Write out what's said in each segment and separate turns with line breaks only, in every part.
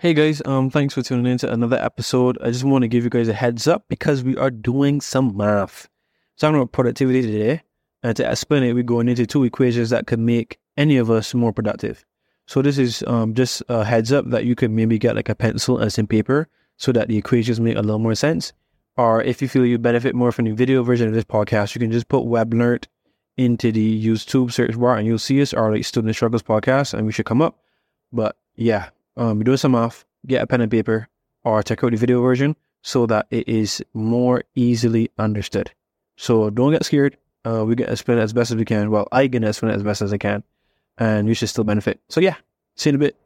Hey guys, um, thanks for tuning in to another episode. I just want to give you guys a heads up because we are doing some math. So I'm about productivity today, and to explain it, we're going into two equations that could make any of us more productive. So this is um, just a heads up that you could maybe get like a pencil and some paper so that the equations make a little more sense. Or if you feel you benefit more from the video version of this podcast, you can just put WebLearn into the YouTube search bar and you'll see us, our like Student Struggles podcast, and we should come up. But yeah, um, do some off, get a pen and paper, or check out the video version so that it is more easily understood. So don't get scared. Uh, we get explain it as best as we can. Well, I can explain it as best as I can, and you should still benefit. So yeah, see you in a bit.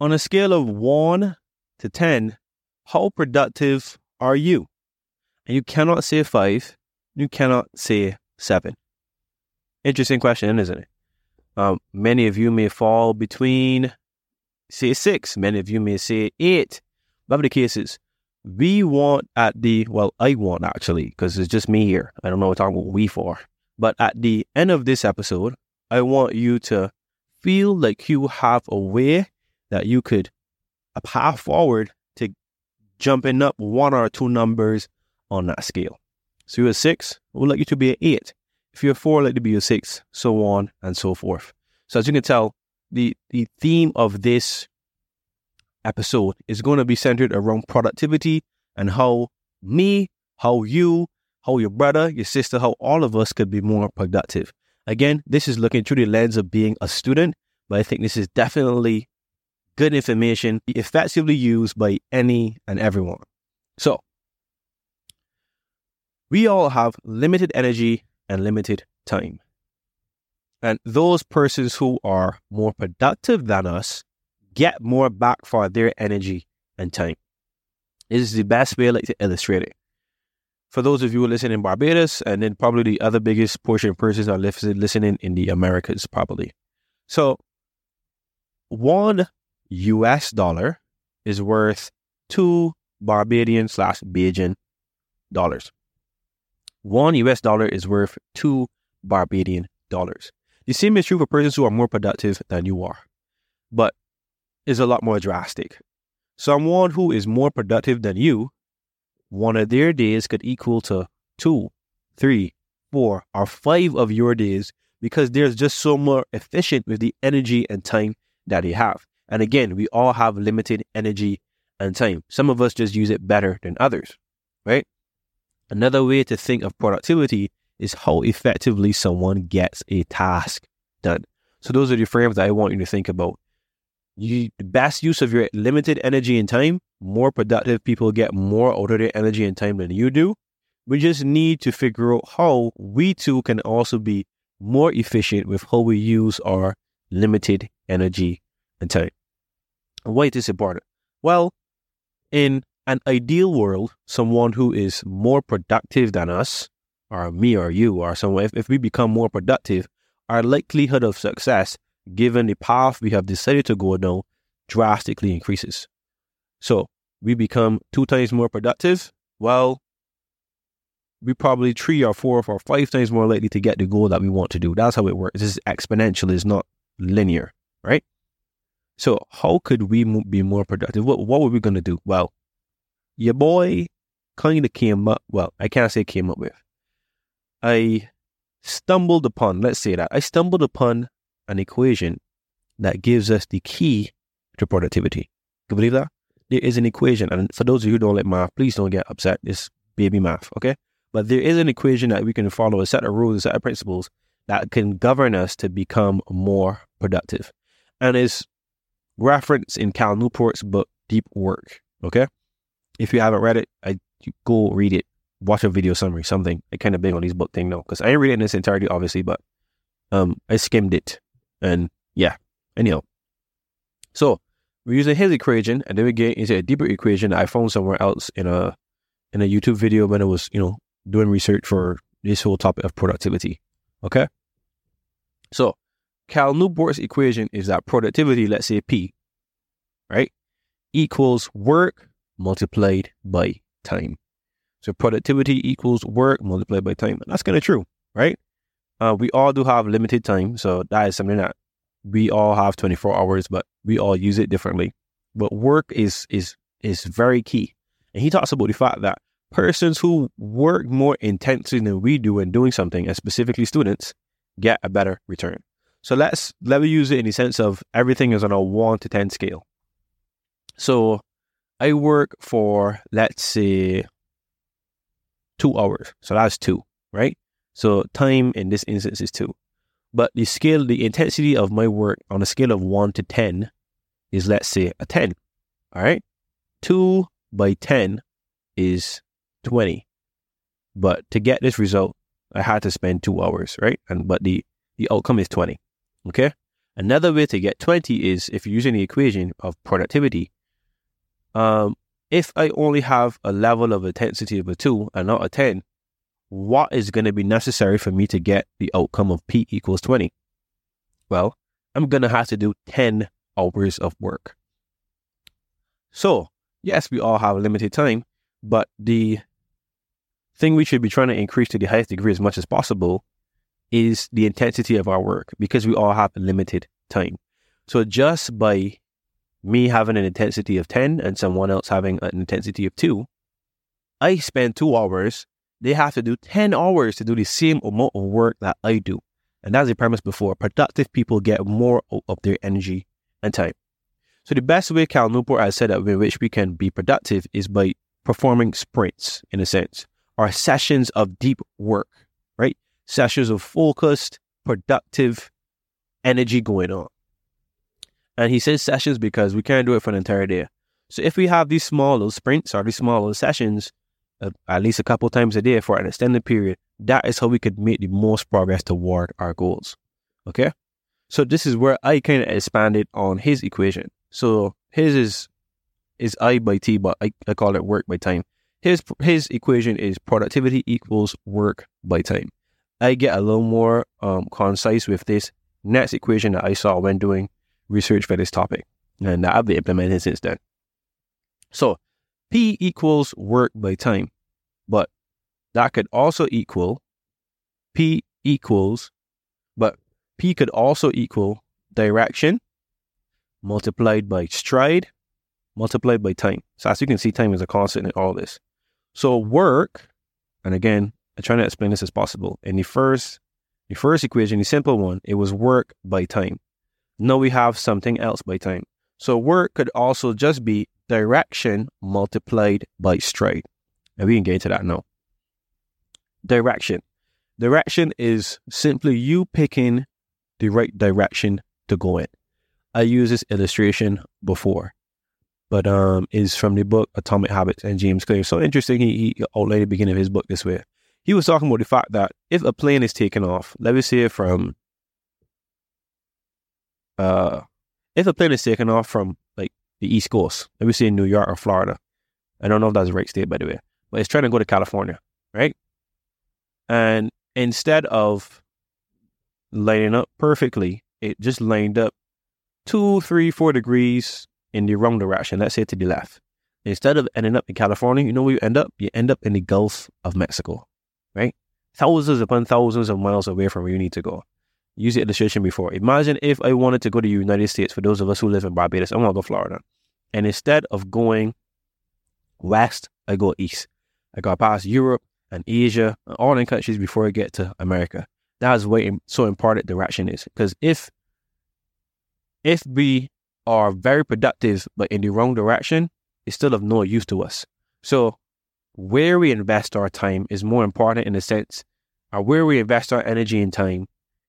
On a scale of one to ten, how productive are you? And you cannot say five. You cannot say seven. Interesting question, isn't it? Um, many of you may fall between say six. Many of you may say eight. Whatever the case is, we want at the, well, I want actually, because it's just me here. I don't know what I'm talking about we for. But at the end of this episode, I want you to feel like you have a way that you could, a path forward to jumping up one or two numbers on that scale. So you're a six, I would like you to be an eight. If you're a four, I'd like to be a six, so on and so forth. So as you can tell, the the theme of this episode is going to be centered around productivity and how me, how you, how your brother, your sister, how all of us could be more productive. Again, this is looking through the lens of being a student, but I think this is definitely good information, effectively used by any and everyone. So, we all have limited energy and limited time. And those persons who are more productive than us get more back for their energy and time. This is the best way I like to illustrate it. For those of you listening in Barbados, and then probably the other biggest portion of persons are listening in the Americas, probably. So, one US dollar is worth two Barbadian slash Bajan dollars. One US dollar is worth two Barbadian dollars. Same is true for persons who are more productive than you are, but is a lot more drastic. Someone who is more productive than you, one of their days could equal to two, three, four, or five of your days because they're just so more efficient with the energy and time that they have. And again, we all have limited energy and time. Some of us just use it better than others, right? Another way to think of productivity is how effectively someone gets a task done. So those are the frames that I want you to think about. You, the best use of your limited energy and time, more productive people get more out of their energy and time than you do. We just need to figure out how we too can also be more efficient with how we use our limited energy and time. And why is this important? Well, in an ideal world, someone who is more productive than us or me or you or someone, if, if we become more productive, our likelihood of success, given the path we have decided to go down, drastically increases. So we become two times more productive. Well, we probably three or four or five times more likely to get the goal that we want to do. That's how it works. This is exponential, is not linear, right? So how could we be more productive? What, what were we to do? Well, your boy kind of came up, well, I can't say came up with. I stumbled upon, let's say that, I stumbled upon an equation that gives us the key to productivity. Can you believe that? There is an equation, and for those of you who don't like math, please don't get upset. It's baby math, okay? But there is an equation that we can follow, a set of rules, a set of principles that can govern us to become more productive. And is referenced in Cal Newport's book, Deep Work, okay? If you haven't read it, I go read it watch a video summary, something. I kind of big on these book thing now because I ain't read it in its entirety, obviously, but um, I skimmed it, and yeah. Anyhow, so we're using his equation, and then we get into a deeper equation I found somewhere else in a in a YouTube video when I was you know doing research for this whole topic of productivity. Okay, so Cal Newport's equation is that productivity, let's say P, right, equals work multiplied by time. So productivity equals work multiplied by time. And that's kind of true, right? Uh, we all do have limited time. So that is something that we all have 24 hours, but we all use it differently. but work is is is very key. And he talks about the fact that persons who work more intensely than we do in doing something, and specifically students, get a better return. So let's let me use it in the sense of everything is on a one to ten scale. So I work for let's say two hours. So that's two, right? So time in this instance is two. But the scale, the intensity of my work on a scale of one to 10 is, let's say, a 10. All right. Two by 10 is 20. But to get this result, I had to spend two hours, right? And but the, the outcome is 20. Okay. Another way to get 20 is if you're using the equation of productivity. Um, if I only have a level of intensity of a two and not a 10, what is going to be necessary for me to get the outcome of P equals 20? Well, I'm going to have to do 10 hours of work. So, yes, we all have limited time, but the thing we should be trying to increase to the highest degree as much as possible is the intensity of our work because we all have limited time. So, just by me having an intensity of 10 and someone else having an intensity of 2, I spend two hours they have to do 10 hours to do the same amount of work that I do. And that's the premise before. Productive people get more of their energy and time. So the best way Cal Newport has said that in which we can be productive is by performing sprints, in a sense, or sessions of deep work, right? Sessions of focused, productive energy going on. And he says sessions because we can't do it for an entire day. So if we have these small little sprints or these small little sessions, uh, at least a couple times a day for an extended period, that is how we could make the most progress toward our goals. Okay. So this is where I kind of expanded on his equation. So his is is I by T, but I, I call it work by time. His his equation is productivity equals work by time. I get a little more um, concise with this next equation that I saw when doing research for this topic, and I've been implementing since then. So P equals work by time. But that could also equal P equals, but P could also equal direction multiplied by stride multiplied by time. So as you can see, time is a constant in all this. So work, and again, I'm trying to explain this as possible. In the first, the first equation, the simple one, it was work by time. Now we have something else by time. So work could also just be direction multiplied by stride. And we can get into that now. Direction. Direction is simply you picking the right direction to go in. I used this illustration before, but um, is from the book Atomic Habits and James Clear. So interesting. He, he outlined the beginning of his book this way. He was talking about the fact that if a plane is taken off, let me say from uh, if a plane is taken off from like the East Coast, let say New York or Florida. I don't know if that's the right state, by the way, but it's trying to go to California, right? And instead of lining up perfectly, it just lined up two, three, four degrees in the wrong direction. Let's say to the left. Instead of ending up in California, you know where you end up? You end up in the Gulf of Mexico, right? Thousands upon thousands of miles away from where you need to go. Use the illustration before. Imagine if I wanted to go to the United States, for those of us who live in Barbados, I want to go Florida. And instead of going west, I go east. I go past Europe and Asia and all the countries before I get to America. That is where so important direction is. Because if if we are very productive but in the wrong direction, it's still of no use to us. So where we invest our time is more important in the sense, or where we invest our energy and time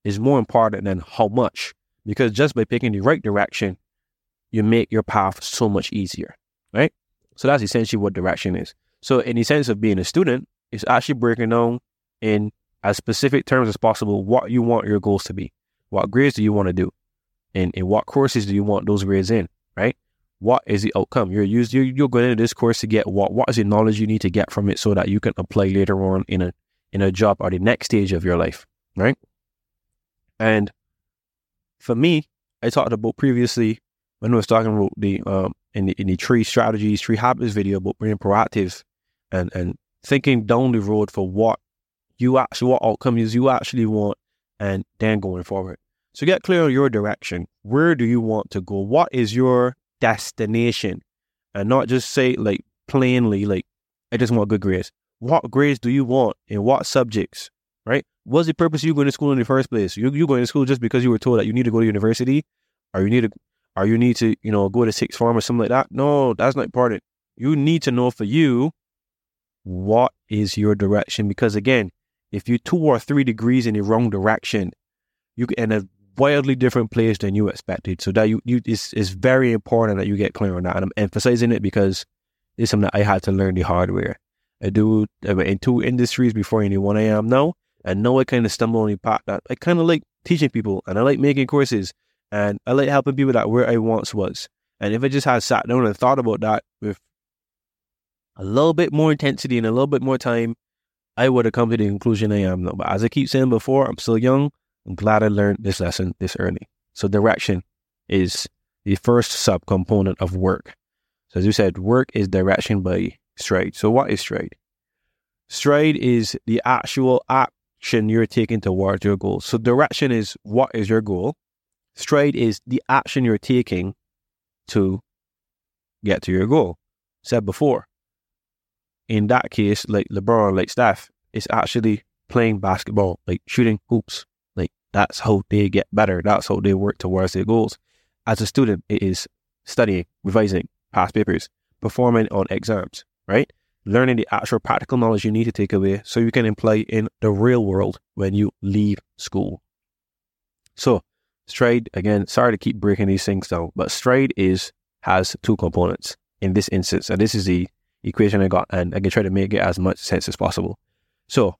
is more important than how much. Because just by picking the right direction, you make your path so much easier, right? So that's essentially what direction is. So in the sense of being a student, it's actually breaking down in as specific terms as possible what you want your goals to be. What grades do you want to do? And in what courses do you want those grades in, right? What is the outcome? You're used you're, you're going into this course to get what what is the knowledge you need to get from it so that you can apply later on in a in a job or the next stage of your life, right? And for me, I talked about previously when I was talking about the um in the in the tree strategies, tree habits video about being proactive and and thinking down the road for what you actually what outcomes you actually want and then going forward. So get clear on your direction. Where do you want to go? What is your destination and not just say like plainly, like, I just want good grades. What grades do you want in what subjects, right? What's the purpose of you going to school in the first place? You, you going to school just because you were told that you need to go to university or you need to, or you need to, you know, go to sixth form or something like that. No, that's not important. You need to know for you what is your direction because again, if you're two or three degrees in the wrong direction, you in a wildly different place than you expected. So that you, you it's, it's very important that you get clear on that. And I'm emphasizing it because it's something I had to learn the hard way. I do I went in two industries before anyone I am now. And now I kind of stumble on the path that I kind of like teaching people and I like making courses and I like helping people that where I once was. And if I just had sat down and thought about that with a little bit more intensity and a little bit more time, I would have come to the conclusion I am now. But as I keep saying before, I'm still young. I'm glad I learned this lesson this early. So direction is the first subcomponent of work. So as you said, work is direction by stride. So what is stride? Stride is the actual action you're taking towards your goal. So direction is what is your goal. Stride is the action you're taking to get to your goal. Said before. In that case, like LeBron, like Steph, it's actually playing basketball, like shooting hoops, Like that's how they get better. That's how they work towards their goals. As a student, it is studying, revising past papers, performing on exams, right? Learning the actual practical knowledge you need to take away so you can apply in the real world when you leave school. So, stride, again, sorry to keep breaking these things down, but stride is has two components in this instance. And this is the equation I got, and I can try to make it as much sense as possible. So,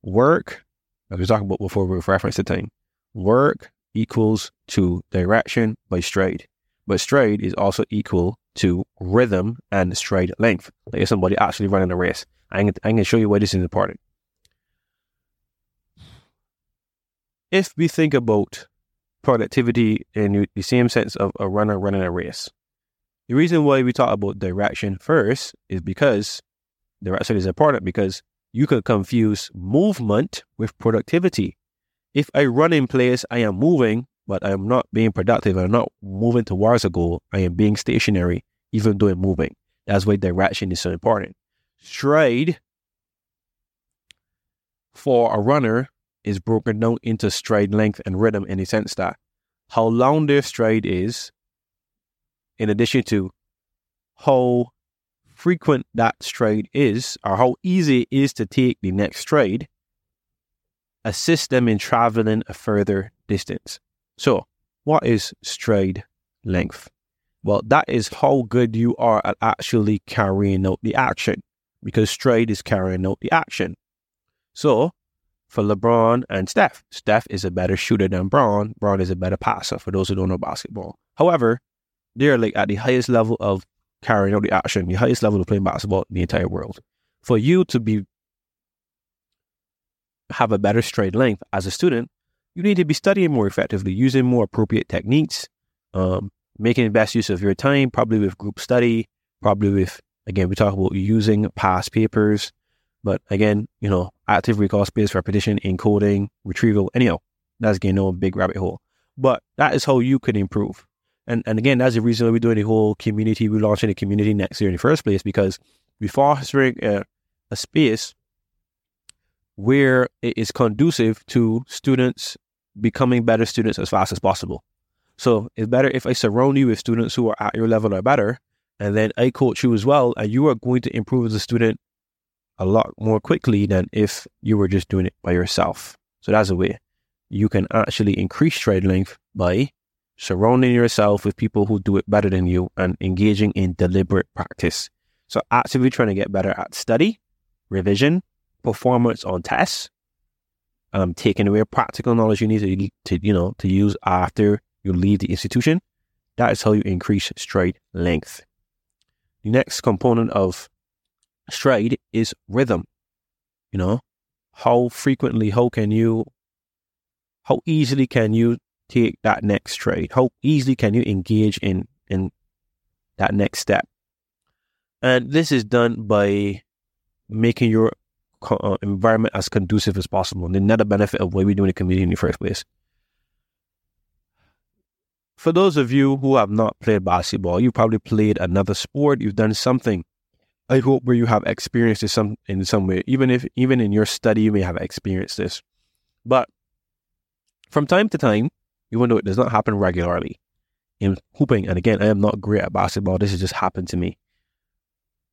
work as we talked about before with reference to time, work equals to direction by stride. But stride is also equal to rhythm and stride length. Like if somebody actually running a race. I'm going to show you why this is important. If we think about productivity in the same sense of a runner running a race, the reason why we talk about direction first is because direction is important because you could confuse movement with productivity. If I run in place, I am moving, but I am not being productive. I'm not moving towards a goal. I am being stationary, even though I'm moving. That's why direction is so important. Stride for a runner is broken down into stride length and rhythm in the sense that how long their stride is, in addition to how frequent that stride is or how easy it is to take the next stride assist them in traveling a further distance. So, what is stride length? Well, that is how good you are at actually carrying out the action because stride is carrying out the action. So, for LeBron and Steph, Steph is a better shooter than Bron. Bron is a better passer for those who don't know basketball. However, they're like at the highest level of carrying out the action, the highest level of playing basketball in the entire world. For you to be have a better stride length as a student, you need to be studying more effectively, using more appropriate techniques, um, making the best use of your time, probably with group study, probably with again we talk about using past papers, but again, you know, active recall space repetition, encoding, retrieval, anyhow, that's again no big rabbit hole. But that is how you can improve. And and again, that's the reason we're doing the whole community. We're launching the community next year in the first place because we're fostering a, a space where it is conducive to students becoming better students as fast as possible. So it's better if I surround you with students who are at your level or better, and then I coach you as well, and you are going to improve as a student a lot more quickly than if you were just doing it by yourself. So that's a way you can actually increase stride length by surrounding yourself with people who do it better than you, and engaging in deliberate practice. So, actively trying to get better at study, revision, performance on tests, um, taking away practical knowledge you need to, to, you know, to use after you leave the institution. That is how you increase stride length. The next component of stride is rhythm. You know, how frequently, how can you, how easily can you take that next trade? How easily can you engage in in that next step? And this is done by making your uh, environment as conducive as possible. And the net benefit of why we do doing a community in the first place. for those of you who have not played basketball, you've probably played another sport, you've done something. I hope where you have experienced this some in some way. Even if even in your study you may have experienced this. But from time to time, even though it does not happen regularly, in hooping, and again, I am not great at basketball, this has just happened to me.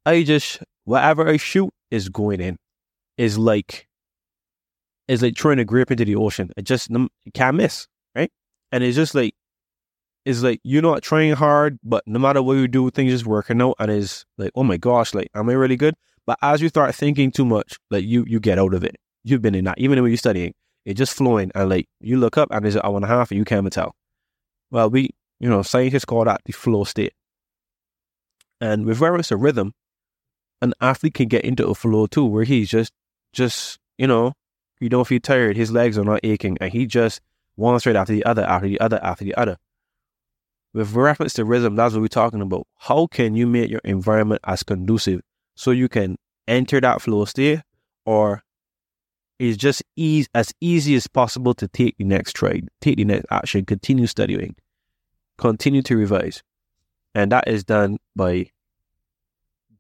I just whatever I shoot is going in. Is like is like throwing a grape into the ocean. It just you can't miss, right? And it's just like it's like you're not trying hard, but no matter what you do, things just working out. And it's like, oh my gosh, like am I really good? But as you start thinking too much, like you you get out of it. You've been in that, even when you're studying, it's just flowing. And like you look up and it's an hour and a half, and you can't tell. Well, we you know scientists call that the flow state. And with reference to rhythm, an athlete can get into a flow too, where he's just just you know you don't feel tired, his legs are not aching, and he just one straight after the other, after the other, after the other with reference to rhythm, that's what we're talking about. How can you make your environment as conducive so you can enter that flow state or it's just easy, as easy as possible to take the next trade, take the next action, continue studying, continue to revise. And that is done by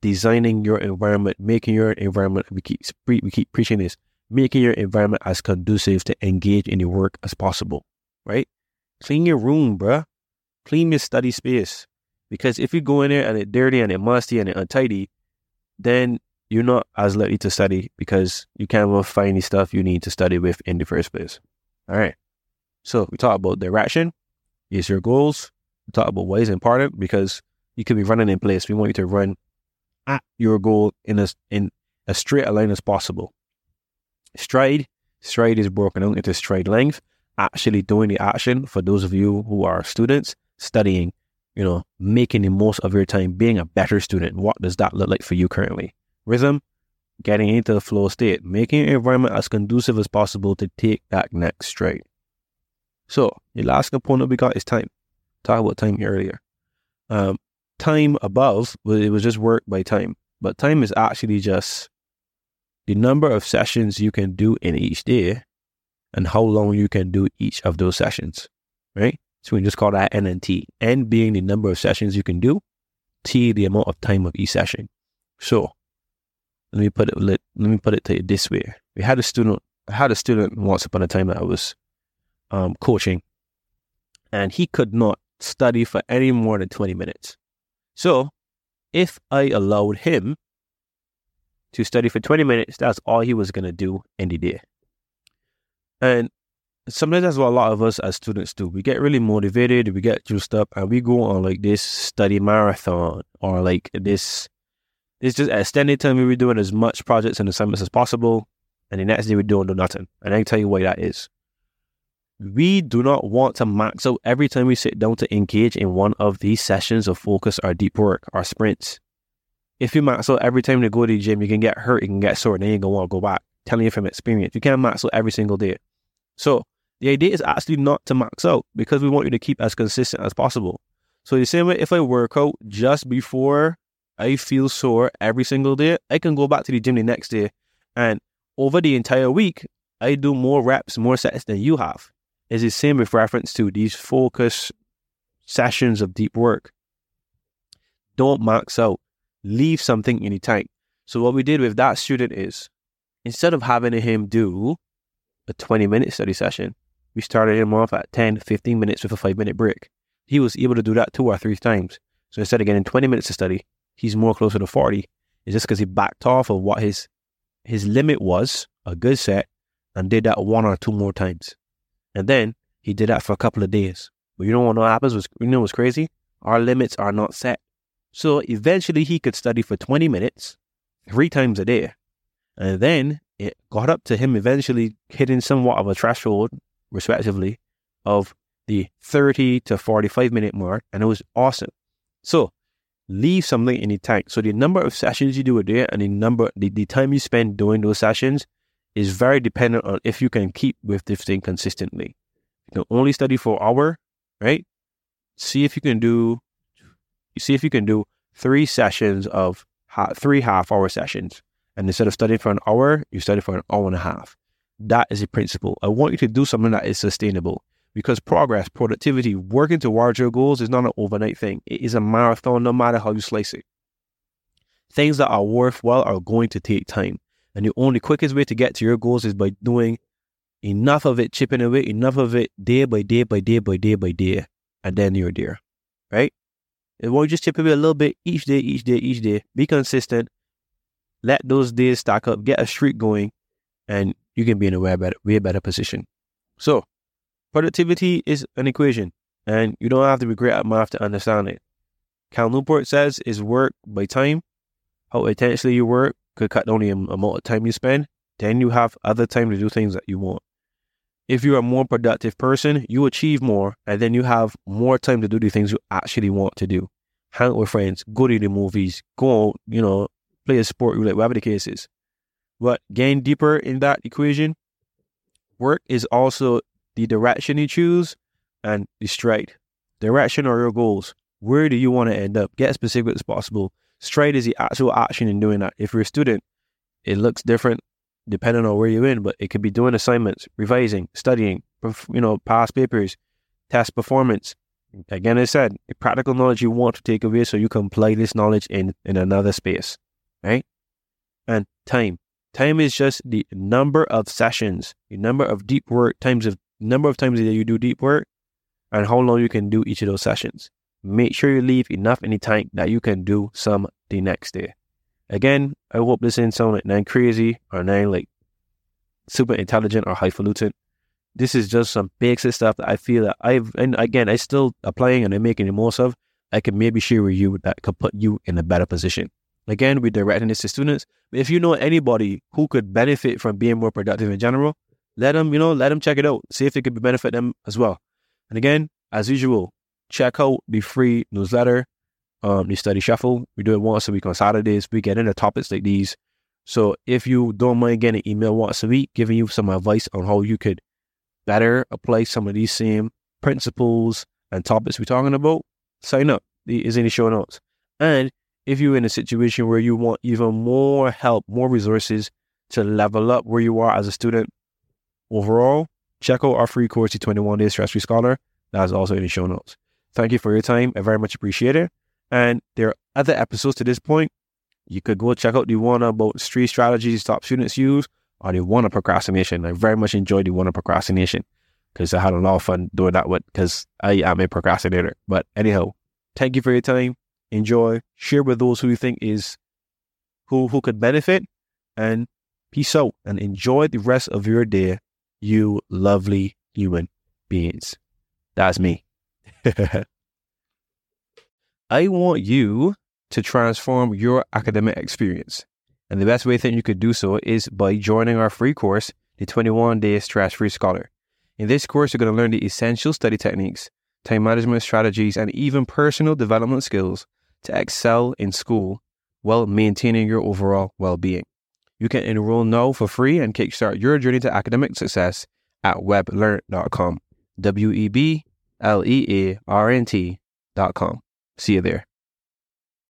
designing your environment, making your environment, we keep, we keep preaching this, making your environment as conducive to engage in your work as possible, right? Clean your room, bruh clean your study space. Because if you go in there and it's dirty and it's musty and it's untidy, then you're not as likely to study because you can't even find the stuff you need to study with in the first place. All right. So we talk about direction. Is your goals. We talk about why it's important because you could be running in place. We want you to run at your goal in as in a straight a line as possible. Stride. Stride is broken out into stride length. Actually doing the action for those of you who are students studying, you know, making the most of your time, being a better student. What does that look like for you currently? Rhythm, getting into the flow state, making your environment as conducive as possible to take that next stride. So the last component we got is time. Talk about time earlier. Um, time above, it was just work by time, but time is actually just the number of sessions you can do in each day and how long you can do each of those sessions, right? So we just call that N and T. N being the number of sessions you can do, T the amount of time of each session. So let me put it let, let me put it to you this way. We had a student I had a student once upon a time that I was um, coaching, and he could not study for any more than 20 minutes. So if I allowed him to study for 20 minutes, that's all he was going to do in the day. And sometimes that's what a lot of us as students do. We get really motivated, we get juiced up, and we go on like this study marathon or like this. It's just extended time we're doing as much projects and assignments as possible, and the next day we're doing do nothing. And I can tell you why that is. We do not want to max out every time we sit down to engage in one of these sessions of focus or deep work or sprints. If you max out every time you go to the gym, you can get hurt, you can get sore, and then you don't want to go back. Telling you from experience, you can't max out every single day. So the idea is actually not to max out because we want you to keep as consistent as possible. So the same way, if I work out just before I feel sore every single day, I can go back to the gym the next day, and over the entire week, I do more reps, more sets than you have. It's the same with reference to these focus sessions of deep work. Don't max out. Leave something in the tank. So what we did with that student is instead of having him do a 20 minute study session, we started him off at 10, 15 minutes with a five minute break. He was able to do that two or three times. So instead of getting 20 minutes to study, he's more closer to 40. It's just because he backed off of what his his limit was, a good set, and did that one or two more times. And then he did that for a couple of days. But you know what happens? Was, you know what's crazy? Our limits are not set. So eventually he could study for 20 minutes, three times a day. And then it got up to him eventually hitting somewhat of a threshold respectively, of the 30 to 45 minute mark, and it was awesome. So leave something in the tank. So the number of sessions you do a day and the number, the, the time you spend doing those sessions is very dependent on if you can keep with this thing consistently. You can only study for an hour, right? See if you can do, you see if you can do three sessions of ha- three half hour sessions. And instead of studying for an hour, you study for an hour and a half. That is a principle. I want you to do something that is sustainable. because progress, productivity, working towards your goals is not an overnight thing. It is a marathon, no matter how you slice it. Things that are worthwhile are going to take time. And the only quickest way to get to your goals is by doing enough of it, chipping away, enough of it day by day by day by day by day. And then you're there, right? And won't just chip away a little bit each day, each day, each day. Be consistent. Let those days stack up. Get a streak going, and you can be in a way better, way better position. So, productivity is an equation, and you don't have to be great at math to understand it. Cal Newport says is work by time. How intensely you work could cut down the amount of time you spend. Then you have other time to do things that you want. If you're a more productive person, you achieve more, and then you have more time to do the things you actually want to do. Hang out with friends, go to the movies, go out, you know, play a sport, whatever the case is. But getting deeper in that equation, work is also the direction you choose and the stride. Direction or your goals. Where do you want to end up? Get as specific as possible. Stride is the actual action in doing that. If you're a student, it looks different depending on where you're in, but it could be doing assignments, revising, studying, you know, past papers, test performance. Again, I said, practical knowledge you want to take away so you can apply this knowledge in, in another space, right? And time. Time is just the number of sessions, the number of deep work, times of number of times that you do deep work, and how long you can do each of those sessions. Make sure you leave enough in the tank that you can do some the next day. Again, I hope this sound like nine crazy or nine like super intelligent or highfalutin. This is just some basic stuff that I feel that I've and again I still applying and I'm making the most of. I can maybe share with you that could put you in a better position. Again, we're directing this to students. But if you know anybody who could benefit from being more productive in general, let them, you know, let them check it out. See if it could benefit them as well. And again, as usual, check out the free newsletter, um, the study shuffle. We do it once a week on Saturdays. We get into topics like these. So if you don't mind getting an email once a week, giving you some advice on how you could better apply some of these same principles and topics we're talking about, sign up. It is in the show notes. And if you're in a situation where you want even more help, more resources to level up where you are as a student overall, check out our free course, the 21 Day Stress Free Scholar. That's also in the show notes. Thank you for your time. I very much appreciate it. And there are other episodes to this point. You could go check out the one about three strategies top students use or the one on procrastination. I very much enjoyed the one on procrastination because I had a lot of fun doing that one because I am a procrastinator. But anyhow, thank you for your time. Enjoy, share with those who you think is who who could benefit, and peace out and enjoy the rest of your day, you lovely human beings. That's me. I want you to transform your academic experience. And the best way that you could do so is by joining our free course, the 21 Day Stress Free Scholar. In this course, you're going to learn the essential study techniques, time management strategies, and even personal development skills to excel in school while maintaining your overall well being. You can enroll now for free and kickstart your journey to academic success at weblearn.com. W E B L E A R N com. See you there.